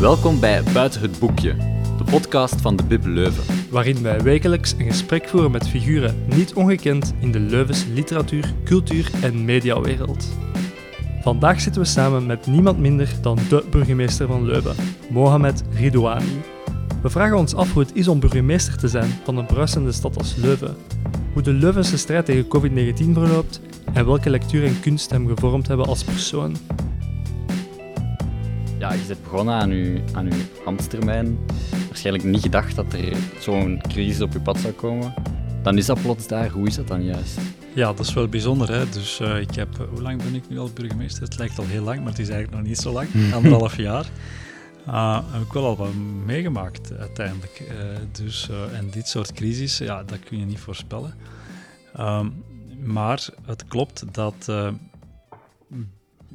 Welkom bij Buiten het Boekje, de podcast van de Bib Leuven. waarin wij wekelijks een gesprek voeren met figuren niet ongekend in de Leuvense literatuur, cultuur en mediawereld. Vandaag zitten we samen met niemand minder dan de burgemeester van Leuven, Mohamed Ridouani. We vragen ons af hoe het is om burgemeester te zijn van een bruisende stad als Leuven, hoe de Leuvense strijd tegen COVID-19 verloopt en welke lectuur en kunst hem gevormd hebben als persoon. Ja, je bent begonnen aan je, aan uw ambtstermijn. Waarschijnlijk niet gedacht dat er zo'n crisis op je pad zou komen. Dan is dat plots daar. Hoe is dat dan juist? Ja, dat is wel bijzonder. Hè? Dus uh, ik heb, uh, hoe lang ben ik nu al burgemeester? Het lijkt al heel lang, maar het is eigenlijk nog niet zo lang. Anderhalf jaar. Uh, heb ik wel al wat meegemaakt uiteindelijk. dus, en dit soort crisis, ja, dat kun je niet voorspellen. Um, maar het klopt dat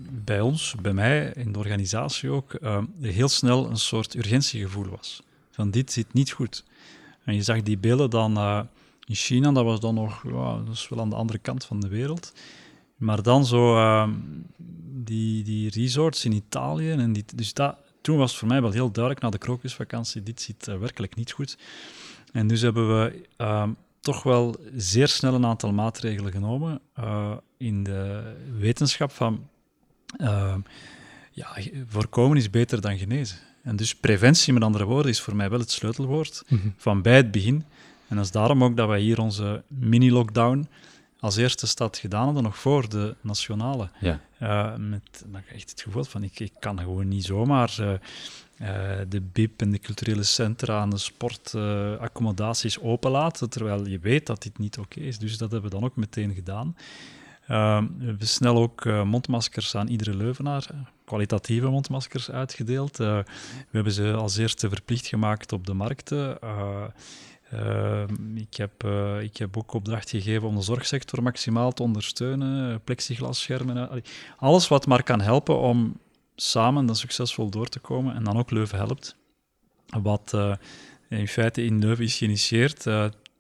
bij ons, bij mij, in de organisatie ook, heel snel een soort urgentiegevoel was. Van dit zit niet goed. En je zag die beelden dan in China, dat was dan nog, dat is wel aan de andere kant van de wereld. Maar dan zo uh, die, die resorts in Italië. En die, dus dat, toen was het voor mij wel heel duidelijk, na de krokusvakantie, dit zit uh, werkelijk niet goed. En dus hebben we uh, toch wel zeer snel een aantal maatregelen genomen eh, in de wetenschap van ja, voorkomen is beter dan genezen. En dus preventie, met andere woorden, is voor mij wel het sleutelwoord mm -hmm. van bij het begin. En dat is daarom ook dat wij hier onze mini-lockdown als eerste stad gedaan hadden, nog voor de nationale. Ja. Uh, met dan echt het gevoel van, ik, ik kan gewoon niet zomaar uh, uh, de BIP en de culturele centra en de sportaccommodaties openlaten, terwijl je weet dat dit niet oké okay is. Dus dat hebben we dan ook meteen gedaan. We hebben snel ook mondmaskers aan iedere Leuvenaar, kwalitatieve mondmaskers uitgedeeld. we hebben ze als eerste verplicht gemaakt op de markten. Uh, ik, heb, ik heb ook opdracht gegeven om de zorgsector maximaal te ondersteunen, plexiglasschermen, alles wat maar kan helpen om samen dan succesvol door te komen en dan ook Leuven helpt. Wat in feite in Leuven is geïnitieerd.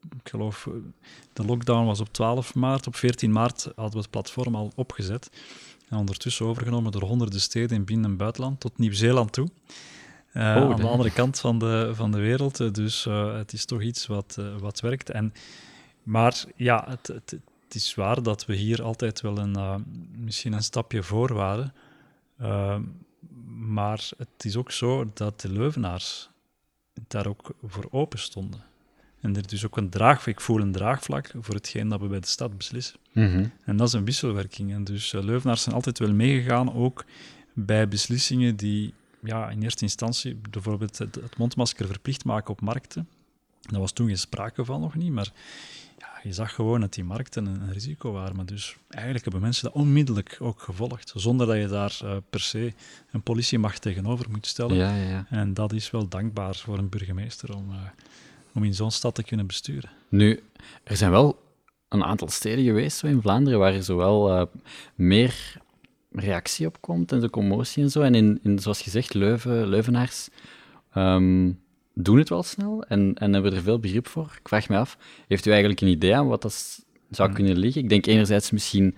Ik geloof, de lockdown was op 12 maart. Op 14 maart hadden we het platform al opgezet. En ondertussen overgenomen door honderden steden in binnen- en buitenland, tot Nieuw-Zeeland toe. Uh, oh, aan de andere kant van de, van de wereld. Dus uh, het is toch iets wat, uh, wat werkt. En, maar ja, het, het, het, is waar dat we hier altijd wel een, misschien een stapje voor waren. maar het is ook zo dat de Leuvenaars daar ook voor open stonden. En er dus ook een draagvlak, ik voel een draagvlak voor hetgeen dat we bij de stad beslissen. Mm -hmm. En dat is een wisselwerking. En dus Leuvenaars zijn altijd wel meegegaan, ook bij beslissingen die ja, in eerste instantie bijvoorbeeld het, het, mondmasker verplicht maken op markten. Daar was toen geen sprake van nog niet, maar ja, je zag gewoon dat die markten een, een, risico waren. Maar dus eigenlijk hebben mensen dat onmiddellijk ook gevolgd, zonder dat je daar uh, per se een politiemacht tegenover moet stellen. Ja, ja, ja. En dat is wel dankbaar voor een burgemeester om, uh, om in zo'n stad te kunnen besturen. Nu, er zijn wel een aantal steden geweest zo in Vlaanderen waar er zowel uh, meer reactie op komt en de commotie en zo. En in, in zoals gezegd, Leuven, Leuvenaars um, doen het wel snel en, en hebben er veel begrip voor. Ik vraag me af, heeft u eigenlijk een idee aan wat dat zou hmm. kunnen liggen? Ik denk enerzijds misschien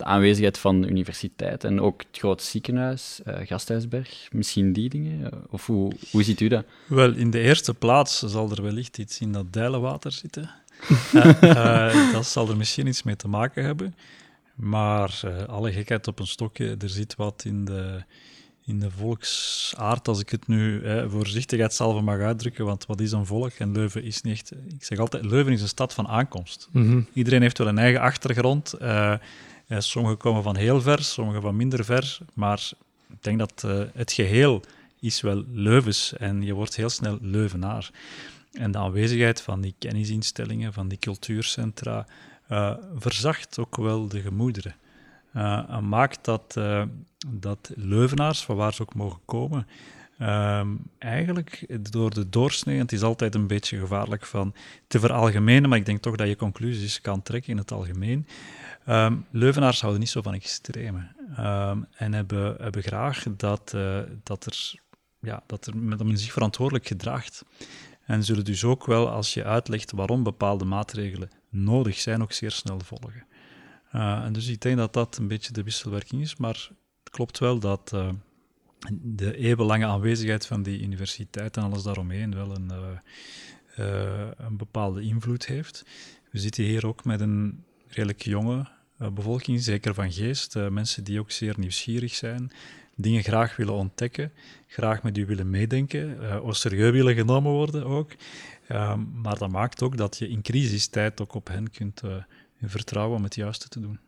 de aanwezigheid van de universiteit en ook het grote ziekenhuis, uh, Gasthuisberg, misschien die dingen? Of hoe, hoe ziet u dat? Wel, in de eerste plaats zal er wellicht iets in dat deilenwater zitten. uh, uh, dat zal er misschien iets mee te maken hebben. Maar uh, alle gekheid op een stokje, er zit wat in de, in de volksaard, als ik het nu eh, voorzichtigheidshalve mag uitdrukken, want wat is een volk? En Leuven is niet... Ik zeg altijd, Leuven is een stad van aankomst. Mm -hmm. Iedereen heeft wel een eigen achtergrond. Uh, sommigen komen van heel ver, sommigen van minder ver, maar ik denk dat uh, het geheel is wel Leuvens en je wordt heel snel Leuvenaar. En de aanwezigheid van die kennisinstellingen, van die cultuurcentra, uh, verzacht ook wel de gemoederen. Uh, en maakt dat, dat Leuvenaars, van waar ze ook mogen komen, eigenlijk door de doorsnee, het is altijd een beetje gevaarlijk van te veralgemenen, maar ik denk toch dat je conclusies kan trekken in het algemeen. Um, Leuvenaars houden niet zo van extreme um, en hebben, hebben graag dat, dat, er, ja, dat, er, dat men zich verantwoordelijk gedraagt. En zullen dus ook wel, als je uitlegt waarom bepaalde maatregelen nodig zijn, ook zeer snel volgen. Uh, en dus ik denk dat dat een beetje de wisselwerking is, maar het klopt wel dat, uh, de eeuwenlange aanwezigheid van die universiteit en alles daaromheen wel een, een bepaalde invloed heeft. We zitten hier ook met een redelijk jonge bevolking, zeker van geest. mensen die ook zeer nieuwsgierig zijn, dingen graag willen ontdekken, graag met u willen meedenken, uh, serieus willen genomen worden ook. Ehm, maar dat maakt ook dat je in crisistijd ook op hen kunt uh, vertrouwen om het juiste te doen.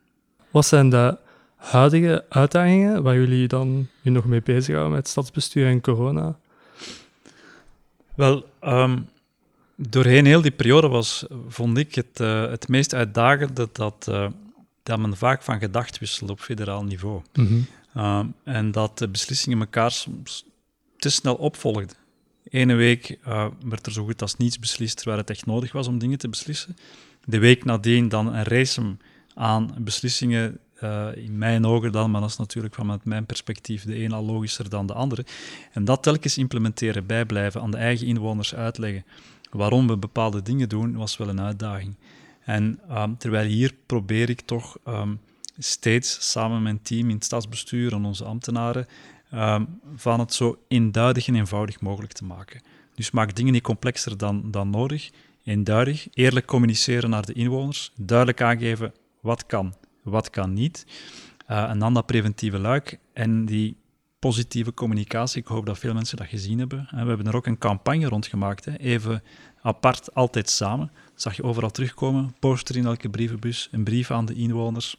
Wat zijn de huidige uitdagingen waar jullie dan u nog mee bezighouden met stadsbestuur en corona? Wel, um, doorheen heel die periode was, vond ik het, uh, het meest uitdagende dat, dat men vaak van gedacht wisselt op federaal niveau. Mm Ehm, en dat de beslissingen elkaar soms te snel opvolgden. Ene week uh, werd er zo goed als niets beslist terwijl het echt nodig was om dingen te beslissen. De week nadien dan een race aan beslissingen, uh, in mijn ogen dan, maar dat is natuurlijk vanuit mijn perspectief de een al logischer dan de andere. En dat telkens implementeren, bijblijven, aan de eigen inwoners uitleggen waarom we bepaalde dingen doen, was wel een uitdaging. En um, terwijl hier probeer ik toch um, steeds samen met mijn team in het stadsbestuur en onze ambtenaren um, van het zo eenduidig en eenvoudig mogelijk te maken. Dus maak dingen niet complexer dan, dan nodig, eenduidig, eerlijk communiceren naar de inwoners, duidelijk aangeven wat kan, wat kan niet. Uh, en dan dat preventieve luik en die positieve communicatie. Ik hoop dat veel mensen dat gezien hebben. We hebben er ook een campagne rond gemaakt, hè. even apart, altijd samen. Zag je overal terugkomen, poster in elke brievenbus, een brief aan de inwoners,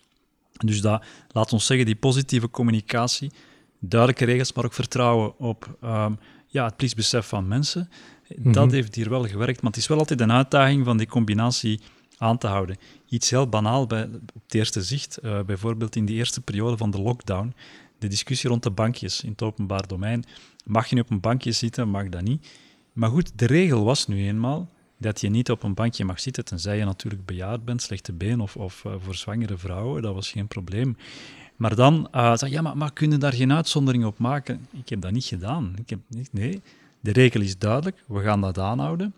dus dat, laat ons zeggen, die positieve communicatie, duidelijke regels, maar ook vertrouwen op um, ja, het plichtsbesef van mensen, dat mhm. heeft hier wel gewerkt. Maar het is wel altijd een uitdaging van die combinatie aan te houden. Iets heel banaal bij, op het eerste zicht, uh, bijvoorbeeld in die eerste periode van de lockdown, de discussie rond de bankjes in het openbaar domein. Mag je nu op een bankje zitten, mag dat niet? Maar goed, de regel was nu eenmaal dat je niet op een bankje mag zitten, tenzij je natuurlijk bejaard bent, slechte been of, of uh, voor zwangere vrouwen, dat was geen probleem. Maar dan uh, zeg ja, maar, maar kunnen daar geen uitzondering op maken? Ik heb dat niet gedaan. Ik heb niet, nee, de regel is duidelijk, we gaan dat aanhouden.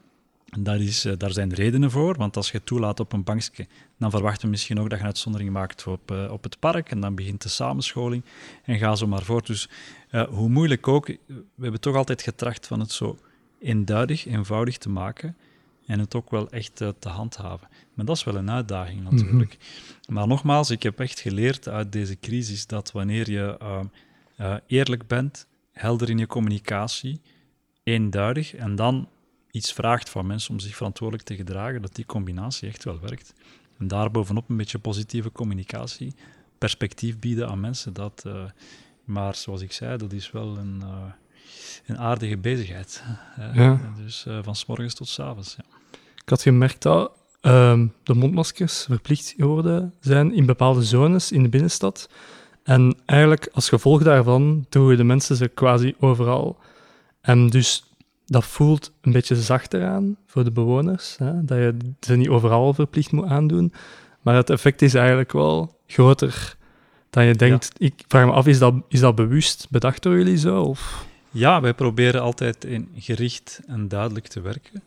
Daar, is, uh, daar zijn redenen voor, want als je toelaat op een bankje, dan verwachten we misschien ook dat je een uitzondering maakt op, op het park en dan begint de samenscholing en ga zo maar voort. Dus hoe moeilijk ook, we hebben toch altijd getracht van het zo eenduidig, eenvoudig te maken en het ook wel echt uh, te handhaven. Maar dat is wel een uitdaging natuurlijk. Mhm. Maar nogmaals, ik heb echt geleerd uit deze crisis dat wanneer je uh, uh, eerlijk bent, helder in je communicatie, eenduidig en dan iets vraagt van mensen om zich verantwoordelijk te gedragen, dat die combinatie echt wel werkt. En daarbovenop een beetje positieve communicatie, perspectief bieden aan mensen. Dat, maar zoals ik zei, dat is wel een een aardige bezigheid. Ja. Dus uh, van s morgens tot s avonds. Ja. Ik had gemerkt dat uh, de mondmaskers verplicht geworden zijn in bepaalde zones in de binnenstad. En eigenlijk als gevolg daarvan droegen de mensen ze quasi overal. En dus dat voelt een beetje zachter aan voor de bewoners, hè? dat je ze niet overal verplicht moet aandoen. Maar het effect is eigenlijk wel groter dan je denkt. Ik vraag me af, is dat, is dat bewust bedacht door jullie zo? Of? Ja, wij proberen altijd in gericht en duidelijk te werken.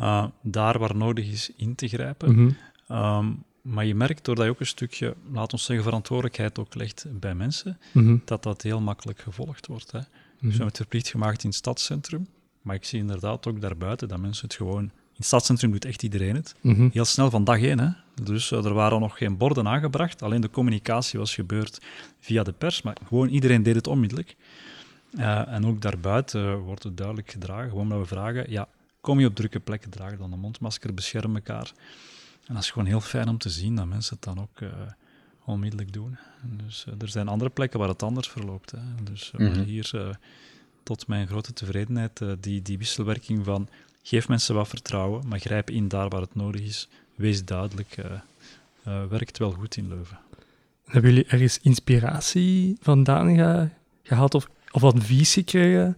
Uh, daar waar nodig is in te grijpen. Mhm. Ehm, maar je merkt doordat je ook een stukje, laat ons zeggen, verantwoordelijkheid ook legt bij mensen, mhm. dat dat heel makkelijk gevolgd wordt. Hè. Dus we hebben het verplicht gemaakt in het stadscentrum, maar ik zie inderdaad ook daarbuiten dat mensen het gewoon... In het stadscentrum doet echt iedereen het. Mhm. Heel snel van dag één. Hè. Dus uh, er waren nog geen borden aangebracht, alleen de communicatie was gebeurd via de pers, maar gewoon iedereen deed het onmiddellijk. Uh, en ook daarbuiten wordt het duidelijk gedragen. Gewoon dat we vragen, ja, kom je op drukke plekken, draag dan een mondmasker, bescherm elkaar. En dat is gewoon heel fijn om te zien dat mensen het dan ook uh, onmiddellijk doen. dus uh, er zijn andere plekken waar het anders verloopt. Hè. Dus mm -hmm. hier, tot mijn grote tevredenheid, die, die wisselwerking van geef mensen wat vertrouwen, maar grijp in daar waar het nodig is. Wees duidelijk, werkt wel goed in Leuven. Hebben jullie ergens inspiratie vandaan gehaald of of advies gekregen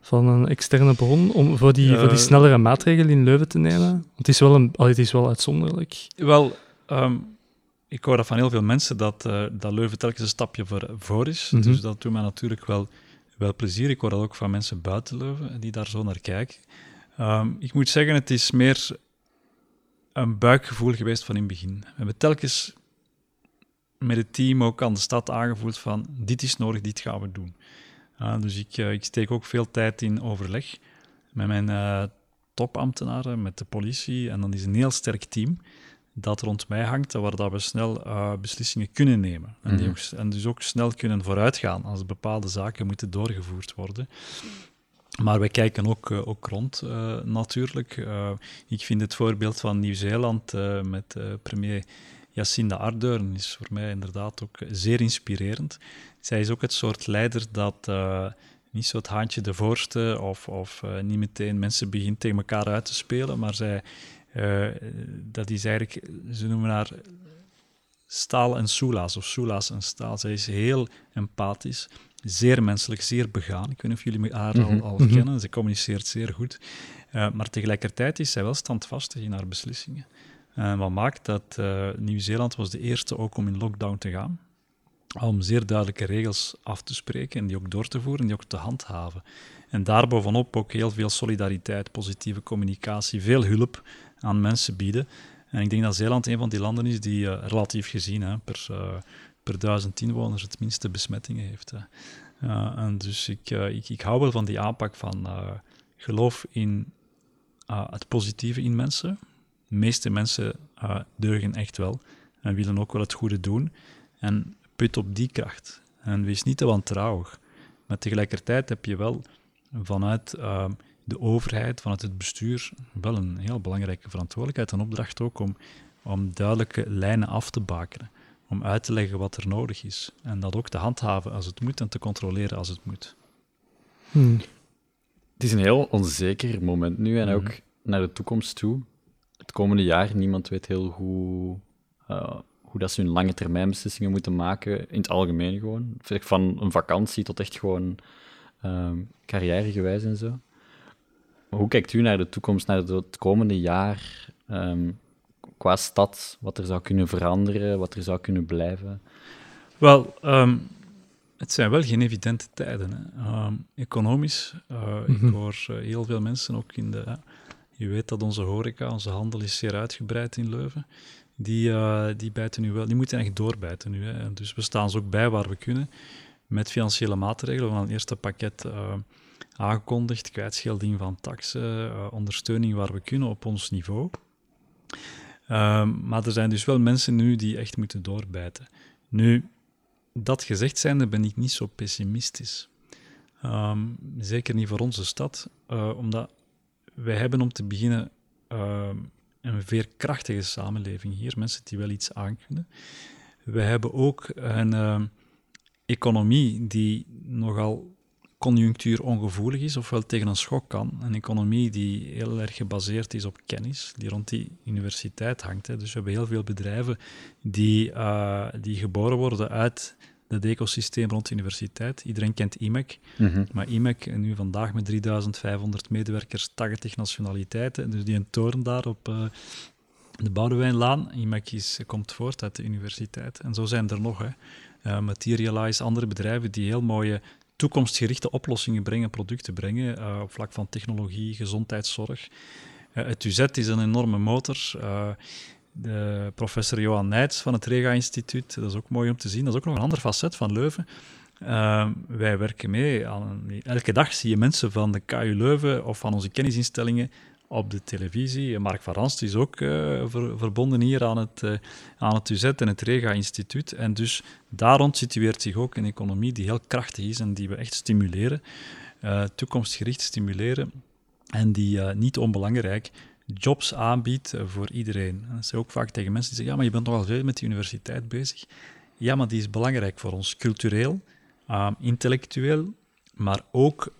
van een externe bron om voor die, voor die eh, snellere maatregelen in Leuven te nemen? Want het is wel, een, het is wel uitzonderlijk. Wel, um, ik hoor dat van heel veel mensen dat, uh, dat Leuven telkens een stapje voor, voor is. Mhm. Dus dat doet mij natuurlijk wel, wel plezier. Ik hoor dat ook van mensen buiten Leuven die daar zo naar kijken. Um, ik moet zeggen, het is meer een buikgevoel geweest van in het begin. We hebben telkens met het team ook aan de stad aangevoeld van dit is nodig, dit gaan we doen. Dus ik, ik steek ook veel tijd in overleg met mijn topambtenaren, met de politie. En dan is een heel sterk team dat rond mij hangt, waar dat we snel beslissingen kunnen nemen. En, die mhm. ook, en dus ook snel kunnen vooruitgaan als bepaalde zaken moeten doorgevoerd worden. Maar wij kijken ook, uh, ook rond, uh, natuurlijk. Uh, ik vind het voorbeeld van Nieuw-Zeeland met premier Jacinda Ardern is voor mij inderdaad ook zeer inspirerend. Zij is ook het soort leider dat niet zo het haantje de voorste of, of niet meteen mensen begint tegen elkaar uit te spelen, maar zij, dat is eigenlijk, ze noemen haar staal en soelaas, of soelaas en staal. Zij is heel empathisch zeer menselijk, zeer begaan. Ik weet niet of jullie haar al, mhm. al mhm. kennen. Ze communiceert zeer goed. Maar tegelijkertijd is zij wel standvastig in haar beslissingen. Uh, wat maakt dat uh, Nieuw-Zeeland was de eerste ook om in lockdown te gaan. Om zeer duidelijke regels af te spreken en die ook door te voeren en die ook te handhaven. En daarbovenop ook heel veel solidariteit, positieve communicatie, veel hulp aan mensen bieden. En ik denk dat Zeeland een van die landen is die relatief gezien hè, per per duizend inwoners het minste besmettingen heeft. en dus ik, ik, ik hou wel van die aanpak van geloof in het positieve in mensen. De meeste mensen deugen echt wel en willen ook wel het goede doen. En put op die kracht. En wees niet te wantrouwig. Maar tegelijkertijd heb je wel vanuit de overheid, vanuit het bestuur, wel een heel belangrijke verantwoordelijkheid en opdracht ook om, om duidelijke lijnen af te bakenen om uit te leggen wat er nodig is. En dat ook te handhaven als het moet en te controleren als het moet. Hmm. Het is een heel onzeker moment nu en ook mhm. naar de toekomst toe. Het komende jaar, niemand weet heel goed uh, hoe dat ze hun lange termijn beslissingen moeten maken, in het algemeen gewoon. Van een vakantie tot echt gewoon uh, carrièregewijs en zo. hoe kijkt u naar de toekomst, naar het komende jaar? Um, qua stad, wat er zou kunnen veranderen, wat er zou kunnen blijven? Wel, ehm, het zijn wel geen evidente tijden. Hè. Ehm, economisch, uh, ik mhm. hoor uh, heel veel mensen ook in de... je weet dat onze horeca, onze handel is zeer uitgebreid in Leuven. Die, uh, die bijten nu wel, die moeten echt doorbijten nu. Hè. Dus we staan ze ook bij waar we kunnen met financiële maatregelen. We hebben een eerste pakket aangekondigd, kwijtschelding van taxen, ondersteuning waar we kunnen op ons niveau. Ehm, maar er zijn dus wel mensen nu die echt moeten doorbijten. Nu, dat gezegd zijnde ben ik niet zo pessimistisch. Ehm, zeker niet voor onze stad, omdat wij hebben om te beginnen uh, een veerkrachtige samenleving hier, mensen die wel iets aankunnen. We hebben ook een economie die nogal conjunctuurongevoelig is, ofwel tegen een schok kan. Een economie die heel erg gebaseerd is op kennis, die rond die universiteit hangt. Hè. Dus we hebben heel veel bedrijven die, uh, die geboren worden uit het ecosysteem rond de universiteit. Iedereen kent IMEC, mm maar IMEC, nu vandaag met 3500 medewerkers, 80 nationaliteiten, dus die een toren daar op uh, de Boudewijnlaan. IMEC is, komt voort uit de universiteit. En zo zijn er nog. Hè. Uh, Materialize, andere bedrijven die heel mooie toekomstgerichte oplossingen brengen, producten brengen uh, op vlak van technologie, gezondheidszorg. Uh, het UZ is een enorme motor. Uh, de professor Johan Nijts van het Rega-instituut, dat is ook mooi om te zien. Dat is ook nog een ander facet van Leuven. wij werken mee. Elke dag zie je mensen van de KU Leuven of van onze kennisinstellingen op de televisie. Mark van Ranst is ook uh, verbonden hier aan het, uh, aan het UZ en het Rega-instituut. En dus daar rond situeert zich ook een economie die heel krachtig is en die we echt stimuleren, uh, toekomstgericht stimuleren en die niet onbelangrijk jobs aanbiedt voor iedereen. En dat is ook vaak tegen mensen die zeggen, ja, maar je bent nogal veel met die universiteit bezig. Ja, maar die is belangrijk voor ons, cultureel, intellectueel, maar ook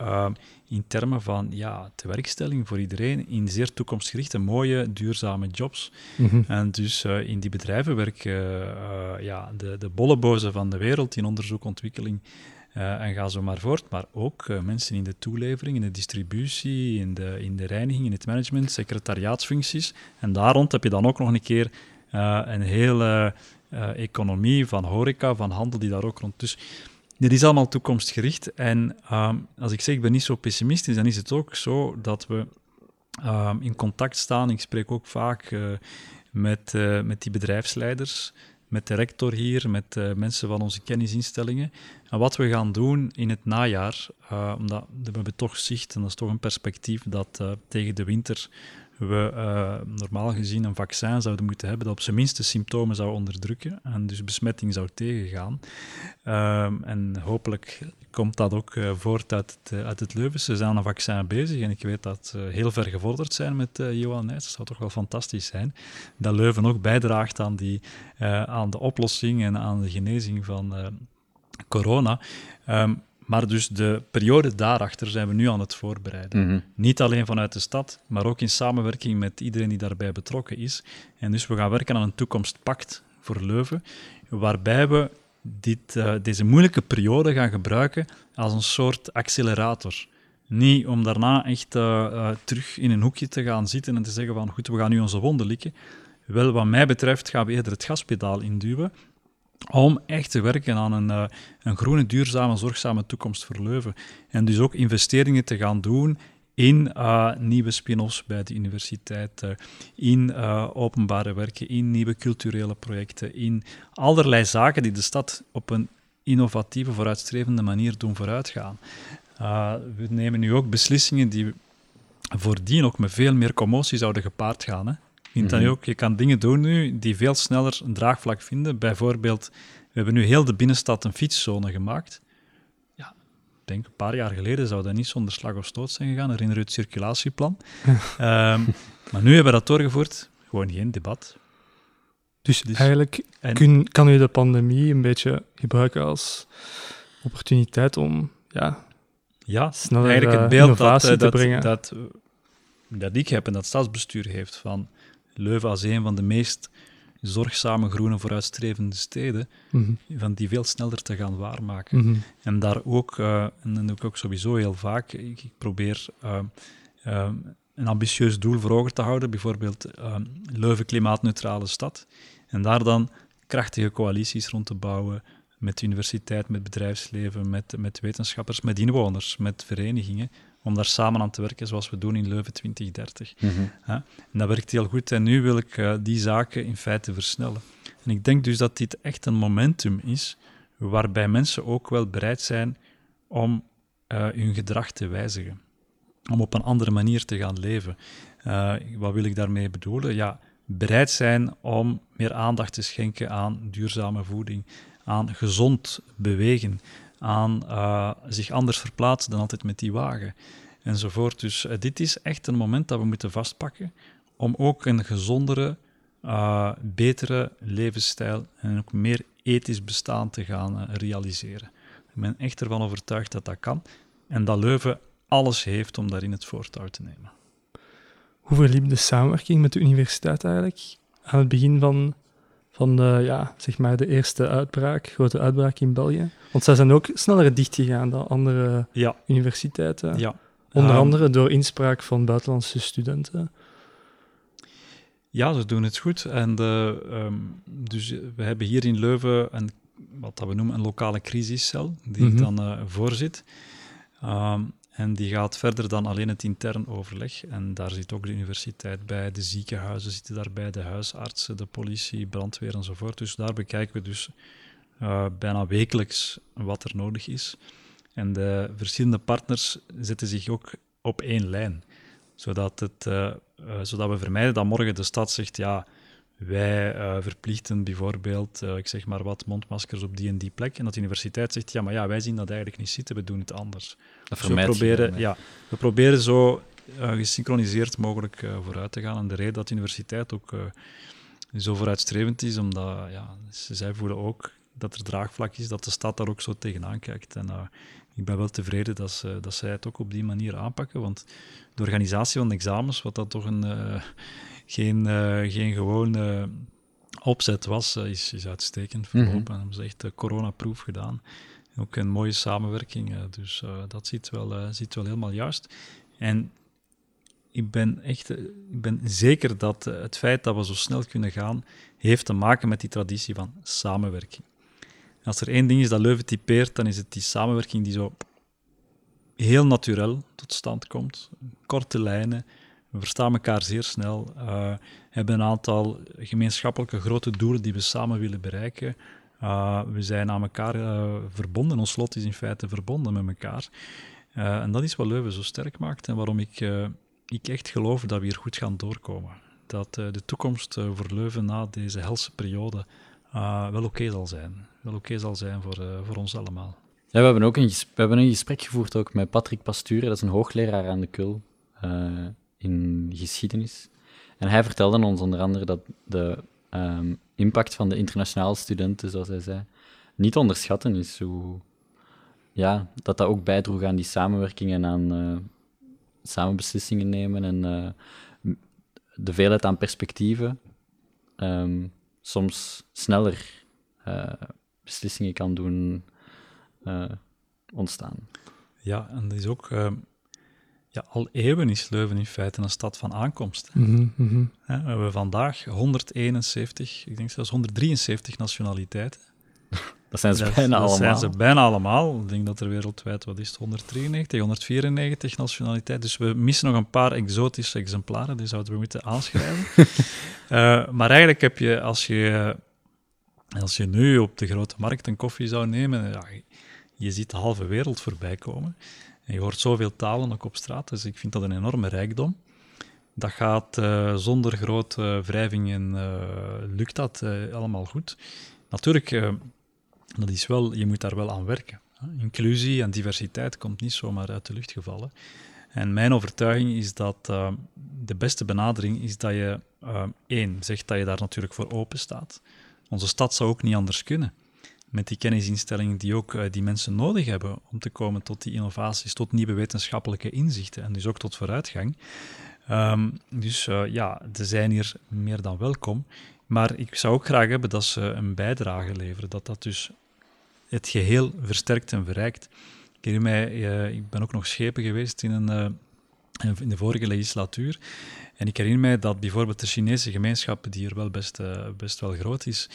in termen van ja, tewerkstelling voor iedereen in zeer toekomstgerichte, mooie, duurzame jobs. Mhm. En dus uh, in die bedrijven werken uh, ja, de, de bollebozen van de wereld in onderzoek, ontwikkeling uh, en ga zo maar voort. Maar ook mensen in de toelevering, in de distributie, in de, in de reiniging, in het management, secretariaatsfuncties. En daar rond heb je dan ook nog een keer een hele economie van horeca, van handel die daar ook rond. Dus dit is allemaal toekomstgericht. En ehm, als ik zeg, ik ben niet zo pessimistisch, dan is het ook zo dat we ehm, in contact staan. Ik spreek ook vaak met, met die bedrijfsleiders, met de rector hier, met uh, mensen van onze kennisinstellingen. En wat we gaan doen in het najaar, uh, omdat we hebben toch zicht, en dat is toch een perspectief, dat uh, tegen de winter we uh, normaal gezien een vaccin zouden moeten hebben dat op zijn minste symptomen zou onderdrukken en dus besmetting zou tegengaan. Um, en hopelijk komt dat ook uh, voort uit het, uh, uit het Leuven. Ze zijn aan een vaccin bezig en ik weet dat ze heel ver gevorderd zijn met Johan Nijs. Dat zou toch wel fantastisch zijn. Dat Leuven ook bijdraagt aan, die, aan de oplossing en aan de genezing van corona. Um, maar dus de periode daarachter zijn we nu aan het voorbereiden. Mhm. Niet alleen vanuit de stad, maar ook in samenwerking met iedereen die daarbij betrokken is. En dus we gaan werken aan een toekomstpact voor Leuven, waarbij we dit, uh, deze moeilijke periode gaan gebruiken als een soort accelerator. Niet om daarna echt uh, uh, terug in een hoekje te gaan zitten en te zeggen van goed, we gaan nu onze wonden likken. Wel, wat mij betreft gaan we eerder het gaspedaal induwen om echt te werken aan een, uh, een groene, duurzame, zorgzame toekomst voor Leuven. En dus ook investeringen te gaan doen in uh, nieuwe spin-offs bij de universiteit, uh, in openbare werken, in nieuwe culturele projecten, in allerlei zaken die de stad op een innovatieve, vooruitstrevende manier doen vooruitgaan. we nemen nu ook beslissingen die voordien ook met veel meer commotie zouden gepaard gaan. Hè? Vind dat ook, je kan dingen doen nu die veel sneller een draagvlak vinden. Bijvoorbeeld, we hebben nu heel de binnenstad een fietszone gemaakt. Ja, ik denk een paar jaar geleden zou dat niet zonder slag of stoot zijn gegaan. Herinner je het circulatieplan? um, maar nu hebben we dat doorgevoerd. Gewoon geen debat. Dus, dus eigenlijk en, kun, kan u de pandemie een beetje gebruiken als opportuniteit om ja, ja sneller eigenlijk het uh, beeld innovatie dat, te dat, brengen. Dat, dat ik heb en dat stadsbestuur heeft van Leuven als een van de meest zorgzame, groene, vooruitstrevende steden, Mhm. van die veel sneller te gaan waarmaken. Mhm. En daar ook, uh, en dat doe ik ook sowieso heel vaak, ik, ik probeer uh, uh, een ambitieus doel voor ogen te houden, bijvoorbeeld Leuven klimaatneutrale stad, en daar dan krachtige coalities rond te bouwen met de universiteit, met bedrijfsleven, met, met wetenschappers, met inwoners, met verenigingen, om daar samen aan te werken, zoals we doen in Leuven 2030. Mhm. En dat werkt heel goed en nu wil ik uh, die zaken in feite versnellen. En ik denk dus dat dit echt een momentum is waarbij mensen ook wel bereid zijn om uh, hun gedrag te wijzigen, om op een andere manier te gaan leven. Uh, wat wil ik daarmee bedoelen? Ja, bereid zijn om meer aandacht te schenken aan duurzame voeding, aan gezond bewegen, aan uh, zich anders verplaatsen dan altijd met die wagen, enzovoort. Dus uh, dit is echt een moment dat we moeten vastpakken om ook een gezondere, uh, betere levensstijl en ook meer ethisch bestaan te gaan realiseren. Ik ben echt ervan overtuigd dat dat kan en dat Leuven alles heeft om daarin het voortouw te nemen. Hoe verliep de samenwerking met de universiteit eigenlijk aan het begin van van de, ja, zeg maar de eerste uitbraak, grote uitbraak in België. Want zij zijn ook sneller dichtgegaan dan andere ja. universiteiten. Ja. Onder Um, andere door inspraak van buitenlandse studenten. Ja, ze doen het goed. En de, um, dus we hebben hier in Leuven een, wat dat we noemen een lokale crisiscel, die Mhm. dan uh, voorzit. Um, en die gaat verder dan alleen het intern overleg. En daar zit ook de universiteit bij, de ziekenhuizen zitten daarbij, de huisartsen, de politie, brandweer enzovoort. Dus daar bekijken we dus uh, bijna wekelijks wat er nodig is. En de verschillende partners zetten zich ook op één lijn. Zodat, het, uh, uh, zodat we vermijden dat morgen de stad zegt, ja, wij uh, verplichten bijvoorbeeld, uh, ik zeg maar wat, mondmaskers op die en die plek. En dat de universiteit zegt, ja, maar ja, wij zien dat eigenlijk niet zitten, we doen het anders. Dat Dus we, proberen, ja, we proberen zo uh, gesynchroniseerd mogelijk vooruit te gaan. En de reden dat de universiteit ook zo vooruitstrevend is, omdat ja, zij voelen ook dat er draagvlak is, dat de stad daar ook zo tegenaan kijkt. En ik ben wel tevreden dat, ze, dat zij het ook op die manier aanpakken, want de organisatie van de examens, wat dat toch een geen, uh, geen gewone opzet was, is, is uitstekend verlopen. Mm -hmm. Hebben echt coronaproof gedaan. Ook een mooie samenwerking, dus dat ziet wel, ziet wel helemaal juist. En ik ben echt ik ben zeker dat het feit dat we zo snel kunnen gaan, heeft te maken met die traditie van samenwerking. Als er één ding is dat Leuven typeert, dan is het die samenwerking die zo heel natuurlijk tot stand komt. Korte lijnen, we verstaan elkaar zeer snel. Uh, hebben een aantal gemeenschappelijke grote doelen die we samen willen bereiken. Uh, we zijn aan elkaar uh, verbonden. Ons slot is in feite verbonden met elkaar. En dat is wat Leuven zo sterk maakt en waarom ik, ik echt geloof dat we hier goed gaan doorkomen. Dat de toekomst voor Leuven na deze helse periode wel oké zal zijn. Wel oké zal zijn voor, voor ons allemaal. Ja, we hebben ook een, we hebben een gesprek gevoerd ook met Patrick Pasture, dat is een hoogleraar aan de KUL in geschiedenis. En hij vertelde ons onder andere dat de um, impact van de internationale studenten, zoals hij zei, niet onderschatten is. Hoe, ja, dat dat ook bijdroeg aan die samenwerking en aan uh, samen beslissingen nemen en de veelheid aan perspectieven. Um, soms sneller uh, beslissingen kan doen ontstaan. Ja, en dat is ook ja, al eeuwen is Leuven in feite een stad van aankomst. Mm -hmm. we hebben vandaag 171, ik denk zelfs 173 nationaliteiten. Dat zijn ze bijna allemaal. Dat zijn ze bijna allemaal. Ik denk dat er wereldwijd, wat is het, 193, 194 nationaliteiten. Dus we missen nog een paar exotische exemplaren, die zouden we moeten aanschrijven. uh, maar eigenlijk heb je, als je, als je nu op de grote markt een koffie zou nemen, ja, je ziet de halve wereld voorbij komen. En je hoort zoveel talen ook op straat, dus ik vind dat een enorme rijkdom. Dat gaat uh, zonder grote wrijvingen, uh, lukt dat allemaal goed. Natuurlijk, dat is wel, je moet daar wel aan werken. Inclusie en diversiteit komt niet zomaar uit de lucht gevallen. En mijn overtuiging is dat de beste benadering is dat je, één, zegt dat je daar natuurlijk voor open staat. Onze stad zou ook niet anders kunnen met die kennisinstellingen die ook uh, die mensen nodig hebben om te komen tot die innovaties, tot nieuwe wetenschappelijke inzichten en dus ook tot vooruitgang. Um, dus ja, ze zijn hier meer dan welkom. Maar ik zou ook graag hebben dat ze een bijdrage leveren, dat dat dus het geheel versterkt en verrijkt. Ik herinner mij, uh, ik ben ook nog schepen geweest in, een, in de vorige legislatuur. En ik herinner mij dat bijvoorbeeld de Chinese gemeenschap, die hier wel best, uh, best wel groot is,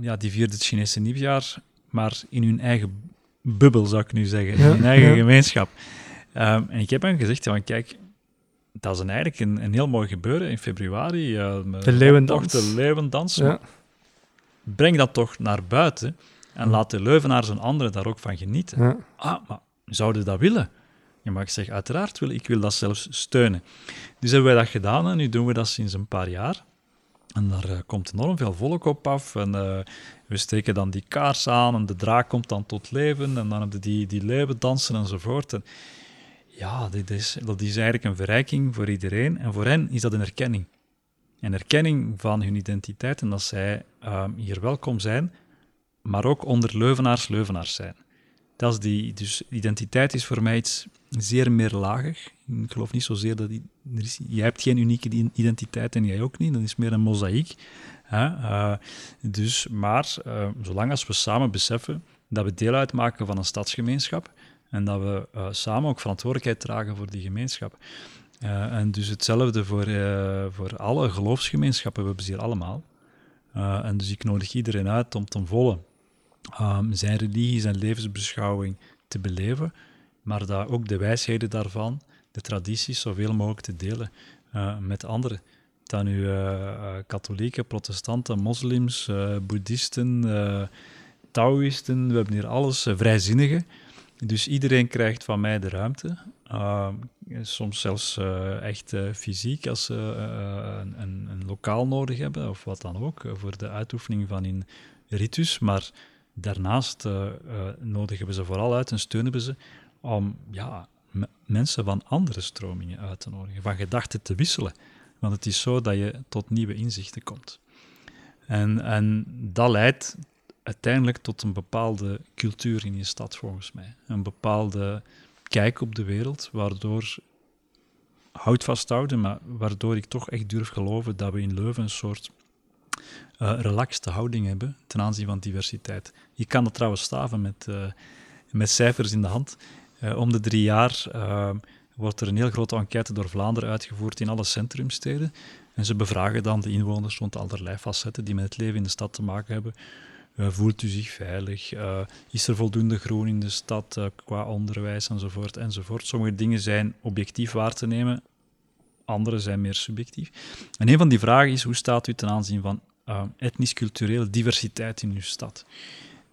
ja, die vierde het Chinese nieuwjaar, maar in hun eigen bubbel, zou ik nu zeggen, in hun eigen gemeenschap. Um, en ik heb hem gezegd, ja, kijk, dat is een, eigenlijk een, een heel mooi gebeuren in februari. De leeuwendans. De leeuwendans. Ja. Breng dat toch naar buiten en laat de Leuvenaars en anderen daar ook van genieten. Ja. Ah, maar zouden dat willen? Ja, maar ik zeg, uiteraard wil ik wil dat zelfs steunen. Dus hebben wij dat gedaan en nu doen we dat sinds een paar jaar. En daar uh, komt enorm veel volk op af. En uh, we steken dan die kaars aan en de draak komt dan tot leven. En dan hebben die, die leeuwen dansen enzovoort. En ja, dit is, dat is eigenlijk een verrijking voor iedereen. En voor hen is dat een erkenning. Een erkenning van hun identiteit en dat zij uh, hier welkom zijn, maar ook onder leuvenaars leuvenaars zijn. Dat is die, dus identiteit is voor mij iets zeer meerlagig. Ik geloof niet zozeer dat... Die, er is, jij hebt geen unieke identiteit en jij ook niet. Dat is meer een mozaïek. Uh, dus, maar uh, zolang als we samen beseffen dat we deel uitmaken van een stadsgemeenschap en dat we uh, samen ook verantwoordelijkheid dragen voor die gemeenschap. en dus hetzelfde voor, voor alle geloofsgemeenschappen, we hebben ze hier allemaal. en dus ik nodig iedereen uit om ten volle um, zijn religie, zijn levensbeschouwing te beleven, maar dat ook de wijsheden daarvan, de tradities, zoveel mogelijk te delen uh, met anderen. Dan nu uh, katholieken, protestanten, moslims, boeddhisten, taoïsten, we hebben hier alles, vrijzinnigen. Dus iedereen krijgt van mij de ruimte. Uh, soms zelfs echt fysiek als ze een, een, een, lokaal nodig hebben of wat dan ook, voor de uitoefening van hun ritus. Maar Daarnaast uh, uh, nodigen we ze vooral uit en steunen we ze om ja, mensen van andere stromingen uit te nodigen, van gedachten te wisselen. Want het is zo dat je tot nieuwe inzichten komt. En, en dat leidt uiteindelijk tot een bepaalde cultuur in je stad, volgens mij. Een bepaalde kijk op de wereld, waardoor houd vasthouden, maar waardoor ik toch echt durf geloven dat we in Leuven een soort uh, relaxte houding hebben ten aanzien van diversiteit. Je kan dat trouwens staven met, uh, met cijfers in de hand. Uh, om de drie jaar wordt er een heel grote enquête door Vlaanderen uitgevoerd in alle centrumsteden. En ze bevragen dan de inwoners rond allerlei facetten die met het leven in de stad te maken hebben. voelt u zich veilig? is er voldoende groen in de stad qua onderwijs enzovoort, enzovoort? Sommige dingen zijn objectief waar te nemen, andere zijn meer subjectief. En een van die vragen is, hoe staat u ten aanzien van uh, etnisch-culturele diversiteit in uw stad?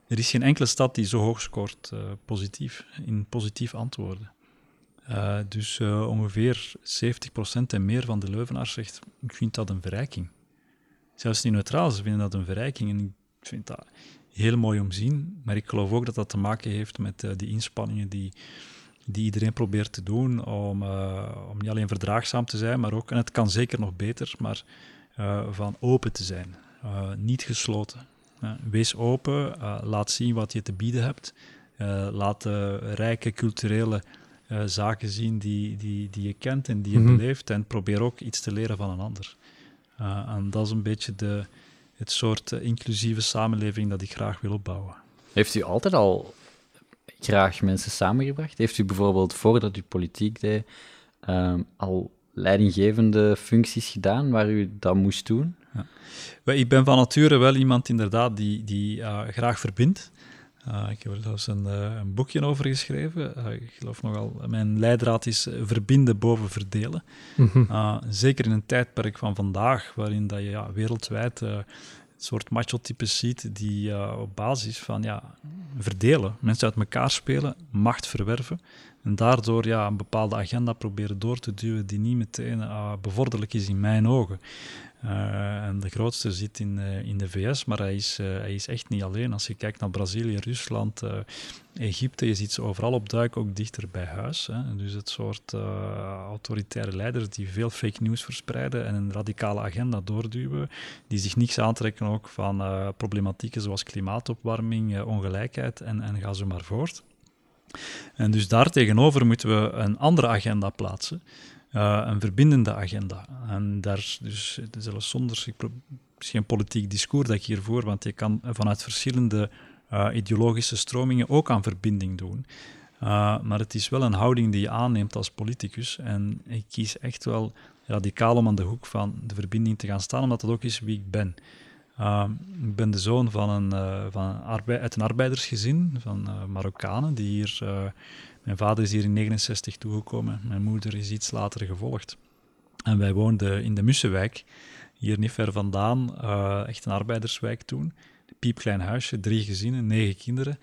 Er is geen enkele stad die zo hoog scoort uh, positief, in positief antwoorden. Uh, dus ongeveer 70% en meer van de Leuvenaars zegt, ik vind dat een verrijking. Zelfs die neutraal, ze vinden dat een verrijking. En ik vind dat heel mooi om te zien. Maar ik geloof ook dat dat te maken heeft met die inspanningen die, die iedereen probeert te doen om, om niet alleen verdraagzaam te zijn, maar ook, en het kan zeker nog beter, maar van open te zijn. niet gesloten. wees open, laat zien wat je te bieden hebt. laat de rijke culturele uh, zaken zien die, die, die je kent en die je mm beleeft. En probeer ook iets te leren van een ander. Uh, en dat is een beetje de, het soort uh, inclusieve samenleving dat ik graag wil opbouwen. Heeft u altijd al graag mensen samengebracht? Heeft u bijvoorbeeld voordat u politiek deed ehm, al leidinggevende functies gedaan waar u dat moest doen? Ja. Ik ben van nature wel iemand inderdaad die, die graag verbindt. Uh, ik heb er zelfs een, uh, een, boekje over geschreven. Uh, ik geloof nogal, mijn leidraad is verbinden boven verdelen. Mm zeker in een tijdperk van vandaag, waarin dat je ja, wereldwijd soort macho-types ziet die op basis van ja, verdelen, mensen uit elkaar spelen, macht verwerven en daardoor ja, een bepaalde agenda proberen door te duwen die niet meteen bevorderlijk is in mijn ogen. Uh, en de grootste zit in, uh, in de VS, maar hij is, uh, hij is echt niet alleen. Als je kijkt naar Brazilië, Rusland, Egypte, je ziet ze overal opduiken, ook dichter bij huis. Hè. Dus het soort autoritaire leiders die veel fake news verspreiden en een radicale agenda doorduwen, die zich niks aantrekken ook van problematieken zoals klimaatopwarming, ongelijkheid en, en ga zo maar voort. En dus daartegenover moeten we een andere agenda plaatsen. Uh, een verbindende agenda. En daar, dus, zelfs zonder, ik, geen politiek discours dat ik hier voer, want je kan vanuit verschillende uh, ideologische stromingen ook aan verbinding doen. Uh, maar het is wel een houding die je aanneemt als politicus. En ik kies echt wel radicaal om aan de hoek van de verbinding te gaan staan, omdat dat ook is wie ik ben. ik ben de zoon van een, van uit een arbeidersgezin van Marokkanen die hier mijn vader is hier in 69 toegekomen, mijn moeder is iets later gevolgd. En wij woonden in de Mussenwijk, hier niet ver vandaan, uh, echt een arbeiderswijk toen. Piepklein huisje, drie gezinnen, negen kinderen.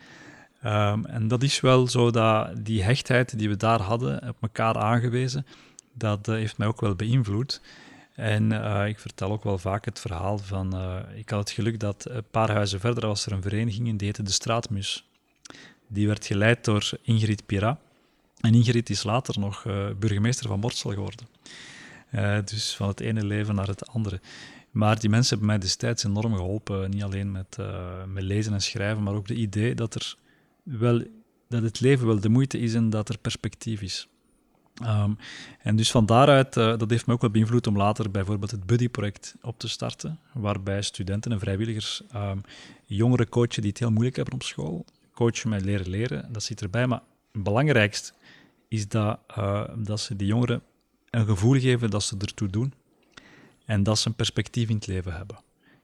Um, en dat is wel zo dat die hechtheid die we daar hadden, op elkaar aangewezen, dat uh, heeft mij ook wel beïnvloed. En uh, ik vertel ook wel vaak het verhaal van, ik had het geluk dat een paar huizen verder was er een vereniging en die heette de Straatmus. Die werd geleid door Ingrid Pira. En Ingrid is later nog uh, burgemeester van Mortsel geworden. Uh, dus van het ene leven naar het andere. Maar die mensen hebben mij destijds enorm geholpen. Niet alleen met, met lezen en schrijven, maar ook de idee dat, er wel, dat het leven wel de moeite is en dat er perspectief is. Um, en dus van daaruit, dat heeft me ook wel beïnvloed om later bijvoorbeeld het Buddy-project op te starten, waarbij studenten en vrijwilligers um, jongeren coachen die het heel moeilijk hebben op school, coachen met leren leren, dat zit erbij. Maar het belangrijkste is dat, uh, dat ze die jongeren een gevoel geven dat ze ertoe doen en dat ze een perspectief in het leven hebben.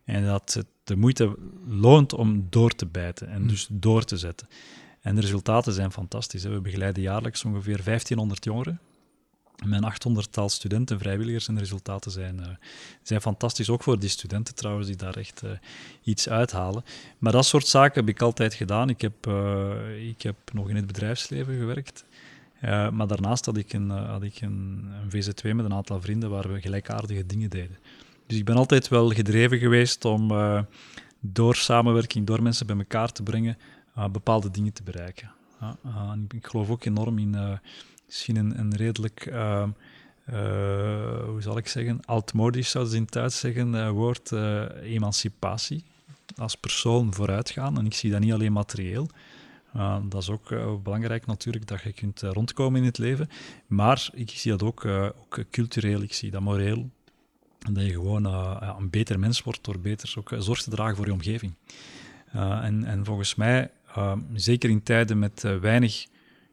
En dat het de moeite loont om door te bijten en dus door te zetten. En de resultaten zijn fantastisch. We begeleiden jaarlijks ongeveer 1500 jongeren een 800-tal studenten, vrijwilligers en de resultaten zijn, uh, zijn fantastisch. Ook voor die studenten trouwens, die daar echt uh, iets uithalen. Maar dat soort zaken heb ik altijd gedaan. Ik heb, uh, ik heb nog in het bedrijfsleven gewerkt. maar daarnaast had ik, een, had ik een, een, VZ2 met een aantal vrienden waar we gelijkaardige dingen deden. Dus ik ben altijd wel gedreven geweest om door samenwerking, door mensen bij elkaar te brengen, bepaalde dingen te bereiken. ik geloof ook enorm in misschien een, redelijk, uh, uh, hoe zal ik zeggen, altmodisch zouden ze in Duits zeggen, uh, woord emancipatie. Als persoon vooruitgaan. En ik zie dat niet alleen materieel. dat is ook belangrijk natuurlijk, dat je kunt rondkomen in het leven. Maar ik zie dat ook, ook cultureel, ik zie dat moreel. Dat je gewoon een beter mens wordt door beter ook zorg te dragen voor je omgeving. en, en volgens mij, zeker in tijden met weinig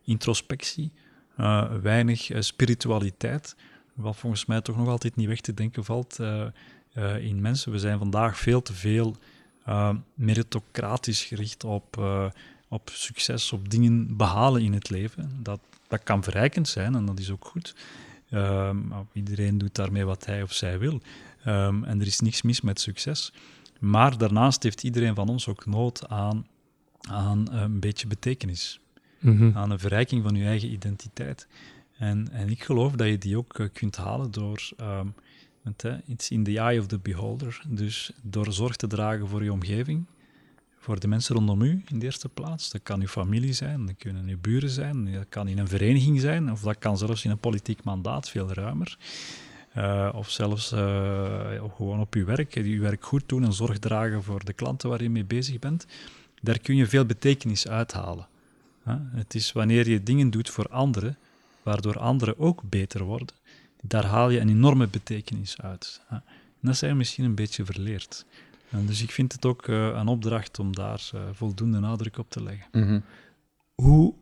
introspectie, uh, weinig uh, spiritualiteit, wat volgens mij toch nog altijd niet weg te denken valt uh, in mensen. We zijn vandaag veel te veel meritocratisch gericht op, op succes, op dingen behalen in het leven. Dat, dat kan verrijkend zijn en dat is ook goed. Ehm, iedereen doet daarmee wat hij of zij wil. Ehm, en er is niks mis met succes. Maar daarnaast heeft iedereen van ons ook nood aan, aan een beetje betekenis. Mhm. Aan een verrijking van je eigen identiteit. En, en ik geloof dat je die ook eh, kunt halen door. Hè, it's in the eye of the beholder. Dus door zorg te dragen voor je omgeving, voor de mensen rondom u in de eerste plaats. Dat kan uw familie zijn, dat kunnen uw buren zijn, dat kan in een vereniging zijn, of dat kan zelfs in een politiek mandaat veel ruimer. Uh, of zelfs uh, gewoon op uw werk, uw werk goed doen en zorg dragen voor de klanten waar je mee bezig bent. Daar kun je veel betekenis uithalen. Het is wanneer je dingen doet voor anderen, waardoor anderen ook beter worden, daar haal je een enorme betekenis uit. En dat zijn we misschien een beetje verleerd. En dus ik vind het ook uh, een opdracht om daar voldoende nadruk op te leggen. Mm -hmm. Hoe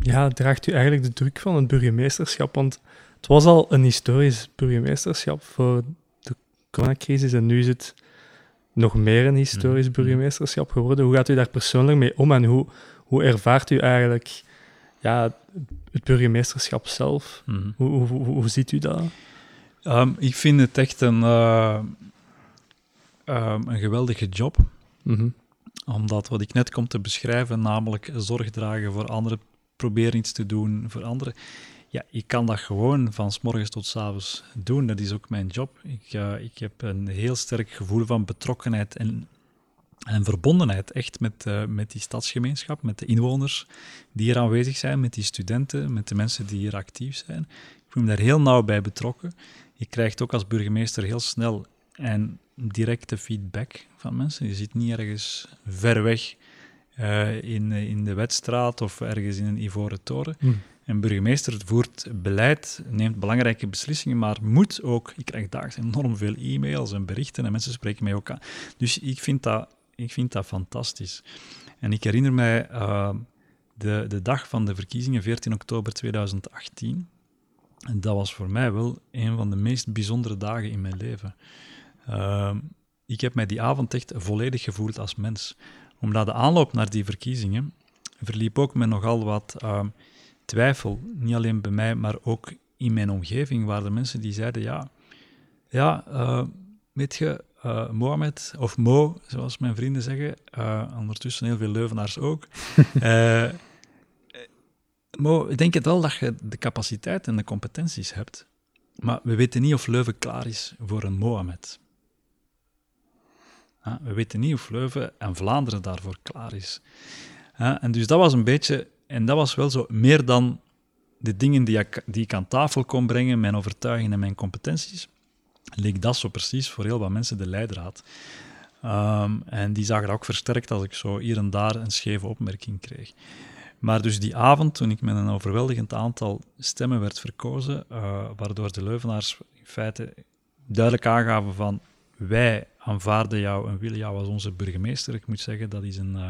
ja, draagt u eigenlijk de druk van het burgemeesterschap? Want het was al een historisch burgemeesterschap voor de coronacrisis en nu is het nog meer een historisch Mhm. burgemeesterschap geworden. Hoe gaat u daar persoonlijk mee om en hoe, hoe ervaart u eigenlijk ja, het burgemeesterschap zelf? Mm -hmm. Hoe, hoe, hoe, hoe, ziet u dat? Um, ik vind het echt een, uh, um, een geweldige job. Mm -hmm. Omdat wat ik net kom te beschrijven, namelijk zorg dragen voor anderen, proberen iets te doen voor anderen. Ja, ik kan dat gewoon van s morgens tot s avonds doen. Dat is ook mijn job. Ik, uh, ik heb een heel sterk gevoel van betrokkenheid en, en verbondenheid echt met, uh, met die stadsgemeenschap, met de inwoners die hier aanwezig zijn, met die studenten, met de mensen die hier actief zijn. Ik voel me daar heel nauw bij betrokken. Je krijgt ook als burgemeester heel snel en directe feedback van mensen. Je zit niet ergens ver weg uh, in, in de wedstraat of ergens in een ivoren toren. Mm. Een burgemeester voert beleid, neemt belangrijke beslissingen, maar moet ook. Ik krijg dagelijks enorm veel e-mails en berichten en mensen spreken mij ook aan. Dus ik vind dat, ik vind dat fantastisch. En ik herinner mij uh, de, de dag van de verkiezingen, 14 oktober 2018. En dat was voor mij wel een van de meest bijzondere dagen in mijn leven. Uh, ik heb mij die avond echt volledig gevoeld als mens. Omdat de aanloop naar die verkiezingen verliep ook met nogal wat uh, twijfel. Niet alleen bij mij, maar ook in mijn omgeving waren er mensen die zeiden, ja, ja uh, weet je, uh, Mohamed, of Mo, zoals mijn vrienden zeggen, uh, ondertussen heel veel Leuvenaars ook. uh, Mo, ik denk het wel dat je de capaciteit en de competenties hebt, maar we weten niet of Leuven klaar is voor een Mohamed. Ja, we weten niet of Leuven en Vlaanderen daarvoor klaar is. Ja, en dus dat was een beetje, en dat was wel zo meer dan de dingen die ik, die ik aan tafel kon brengen, mijn overtuigingen en mijn competenties, leek dat zo precies voor heel wat mensen de leidraad. Um, en die zagen dat ook versterkt als ik zo hier en daar een scheve opmerking kreeg. Maar dus die avond, toen ik met een overweldigend aantal stemmen werd verkozen, uh, waardoor de Leuvenaars in feite duidelijk aangaven van wij aanvaarden jou en willen jou als onze burgemeester. Ik moet zeggen, dat is een, uh,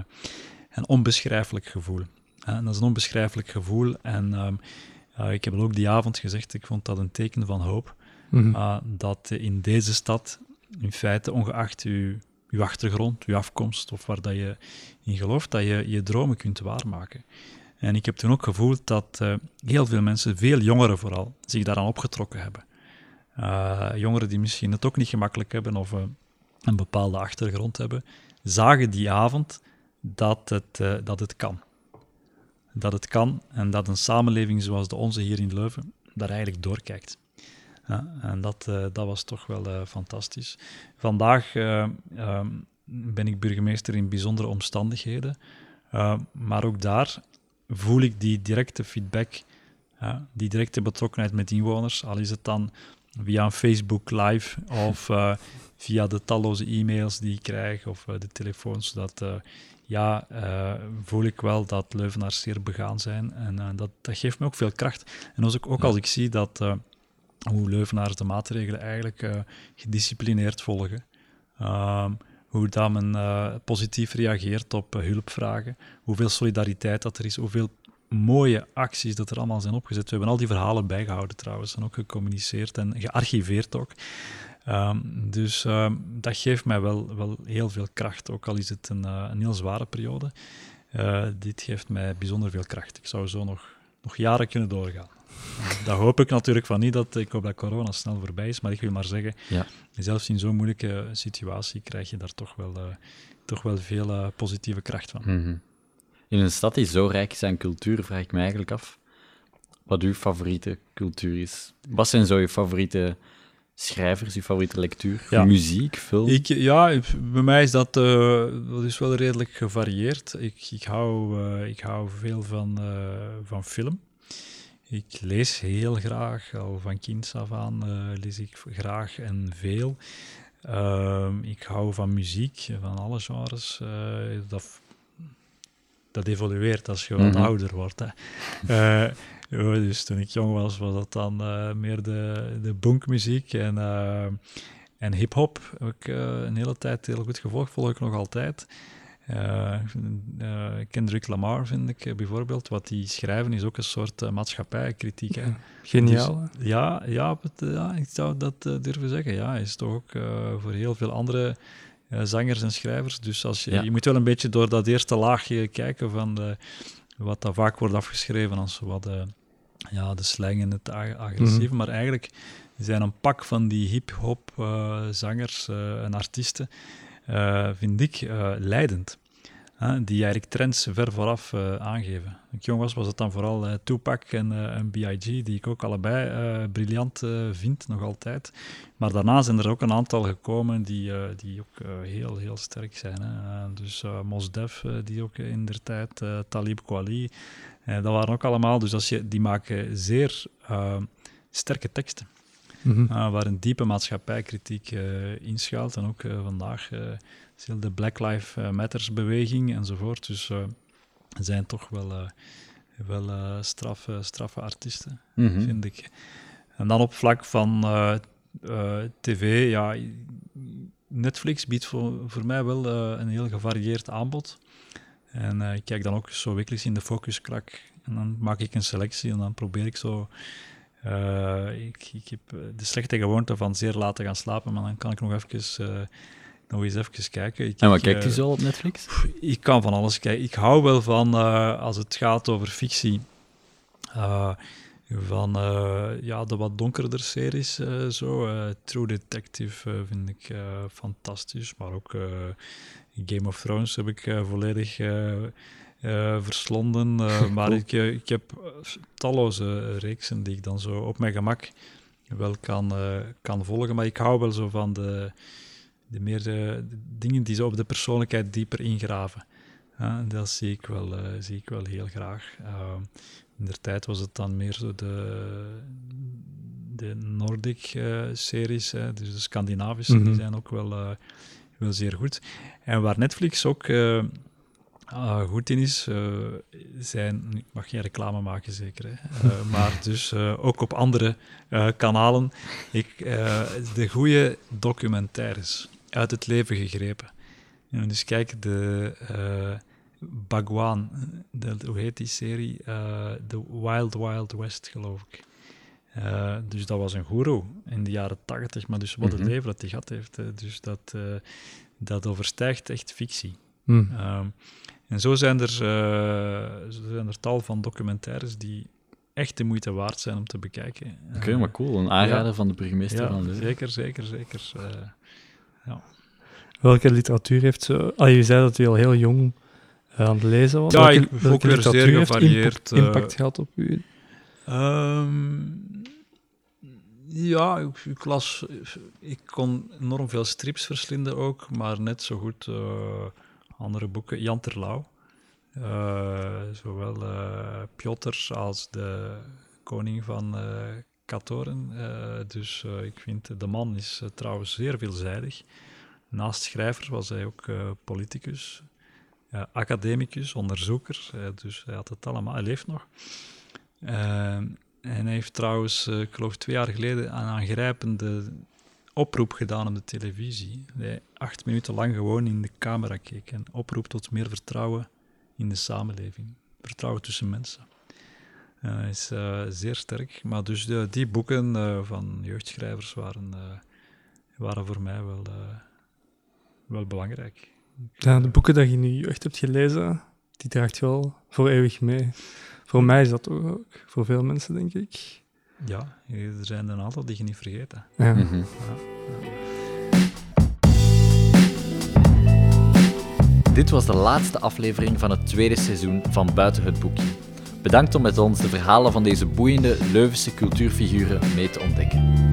een onbeschrijfelijk gevoel. Uh, dat is een onbeschrijfelijk gevoel. En uh, ik heb ook die avond gezegd, ik vond dat een teken van hoop. Mhm. Uh, dat in deze stad, in feite, ongeacht uw, achtergrond, uw afkomst of waar dat je in gelooft, dat je je dromen kunt waarmaken. En ik heb toen ook gevoeld dat uh, heel veel mensen, veel jongeren vooral, zich daaraan opgetrokken hebben. Uh, jongeren die misschien het ook niet gemakkelijk hebben of uh, een bepaalde achtergrond hebben, zagen die avond dat het, dat het kan. Dat het kan en dat een samenleving zoals de onze hier in Leuven daar eigenlijk doorkijkt. Ja, en dat, uh, dat was toch wel uh, fantastisch. Vandaag uh, ben ik burgemeester in bijzondere omstandigheden, maar ook daar voel ik die directe feedback, die directe betrokkenheid met inwoners, al is het dan via een Facebook live of via de talloze e-mails die ik krijg of de telefoons, dat ja, uh, voel ik wel dat Leuvenaars zeer begaan zijn. En uh, dat, dat geeft me ook veel kracht. En als ik, ook als ik zie dat uh, hoe Leuvenaars de maatregelen eigenlijk gedisciplineerd volgen, ehm, hoe dat men positief reageert op hulpvragen, hoeveel solidariteit dat er is, hoeveel mooie acties dat er allemaal zijn opgezet. We hebben al die verhalen bijgehouden trouwens en ook gecommuniceerd en gearchiveerd ook. Um, dus um, dat geeft mij wel, wel heel veel kracht, ook al is het een, een heel zware periode. Dit geeft mij bijzonder veel kracht. Ik zou zo nog nog jaren kunnen doorgaan. Dat hoop ik natuurlijk van niet, dat ik hoop dat corona snel voorbij is, maar ik wil maar zeggen, Ja. zelfs in zo'n moeilijke situatie krijg je daar toch wel, eh, toch wel veel eh, positieve kracht van. Mhm. In een stad die zo rijk is aan cultuur, vraag ik me eigenlijk af wat uw favoriete cultuur is. Wat zijn zo je favoriete schrijvers, je favoriete lectuur? Ja. Muziek, film? Ik, ja, bij mij is dat, eh, dat is wel redelijk gevarieerd. Ik, ik, hou, eh, ik hou veel van, eh, van film. Ik lees heel graag, al van kinds af aan eh, lees ik graag en veel. Ehm, ik hou van muziek, van alle genres. eh, dat, dat evolueert als je wat Mhm. ouder wordt. Hè. Eh, ja, dus toen ik jong was, was dat dan meer de, de bunkmuziek en, en hip-hop. Heb ik een hele tijd heel goed gevolgd, volg ik nog altijd. Eh, Kendrick Lamar vind ik eh, bijvoorbeeld, wat die schrijven is ook een soort maatschappijkritiek. Hè. Geniaal. Dus, ja, ja, ja, ik zou dat durven zeggen. Ja, is toch ook voor heel veel andere zangers en schrijvers. Dus als je, Ja. je moet wel een beetje door dat eerste laagje kijken van de, wat dat vaak wordt afgeschreven als wat de, ja, de slang en het ag- agressieve. Mhm. Maar eigenlijk zijn een pak van die hip-hop zangers en artiesten, vind ik, eh, leidend. Die eigenlijk trends ver vooraf eh, aangeven. Toen ik jong was, was het dan vooral eh, Tupac en, eh, en B.I.G., die ik ook allebei eh, briljant eh, vind, nog altijd. Maar daarna zijn er ook een aantal gekomen die, eh, die ook eh, heel, heel sterk zijn. Hè. Eh, dus eh, Mos Def, eh, die ook in der tijd, eh, Talib Kweli, eh, dat waren ook allemaal, dus als je, die maken zeer eh, sterke teksten. Mhm. Uh, waar een diepe maatschappijkritiek eh inschuilt. En ook eh, vandaag eh, is heel de Black Lives Matters beweging enzovoort. Dus zijn toch wel, wel straffe, straffe artiesten, Mhm. vind ik. En dan op vlak van tv, ja, Netflix biedt voor, voor mij wel een heel gevarieerd aanbod. En ik kijk dan ook zo wekelijks in de focuskrak. En dan maak ik een selectie en dan probeer ik zo eh, ik, ik heb eh, de slechte gewoonte van zeer laat te gaan slapen, maar dan kan ik nog, even, eh, nog eens even kijken. Ik, En wat ik, kijkt u zo op Netflix? Ik kan van alles kijken. Ik hou wel van, als het gaat over fictie, van ja, de wat donkerder series. zo. True Detective vind ik fantastisch, maar ook Game of Thrones heb ik volledig eh, verslonden. eh, maar ik, eh, ik heb talloze reeksen die ik dan zo op mijn gemak wel kan, kan volgen. Maar ik hou wel zo van de, de meer de dingen die zo op de persoonlijkheid dieper ingraven. Dat zie ik wel, zie ik wel heel graag. In der tijd was het dan meer zo de, de Nordic-series, dus de Scandinavische, Mhm. die zijn ook wel, wel zeer goed. En waar Netflix ook ah, goed in is, eh, zijn, ik mag geen reclame maken zeker, hè, eh, maar dus eh, ook op andere kanalen, ik, de goede documentaires uit het leven gegrepen. Dus kijk, de uh, Bhagwan, de, hoe heet die serie? Uh, The Wild Wild West, geloof ik. Uh, dus dat was een goeroe in de jaren tachtig, maar dus wat Mhm. het leven dat hij gehad heeft, uh, dus dat, uh, dat overstijgt echt fictie. Mm. Um, en zo zijn, er, uh, zo zijn er tal van documentaires die echt de moeite waard zijn om te bekijken. Oké, okay, maar cool. Een aanrader ja. van de burgemeester ja, van Leuven. Zeker, zeker, zeker. Uh, ja. Welke literatuur heeft zo... Ah, je zei dat u al heel jong uh, aan het lezen was. Ja, welke, ik welke ook weer zeer gevarieerd. Impact, impact gehad op u? Um, ja, ik, ik, las... Ik kon enorm veel strips verslinden ook, maar net zo goed uh, andere boeken. Jan Terlouw. Uh, zowel uh, Piotr als de koning van uh, Katoren. dus ik vind, de man is trouwens zeer veelzijdig. Naast schrijver was hij ook politicus, academicus, onderzoeker. dus hij had het allemaal, hij leeft nog. en hij heeft trouwens, ik geloof twee jaar geleden, een aangrijpende oproep gedaan op de televisie. Hij acht minuten lang gewoon in de camera keek en oproep tot meer vertrouwen in de samenleving. Vertrouwen tussen mensen. Uh, is uh, zeer sterk. Maar dus die boeken uh, van jeugdschrijvers waren, waren voor mij wel, wel belangrijk. De boeken die je je jeugd hebt gelezen, die draagt wel voor eeuwig mee. Voor mij is dat ook. Voor veel mensen, denk ik. Ja, er zijn een aantal die je niet vergeten. Ja. Mhm. Dit was de laatste aflevering van het tweede seizoen van Buiten het Boekje. Bedankt om met ons de verhalen van deze boeiende Leuvense cultuurfiguren mee te ontdekken.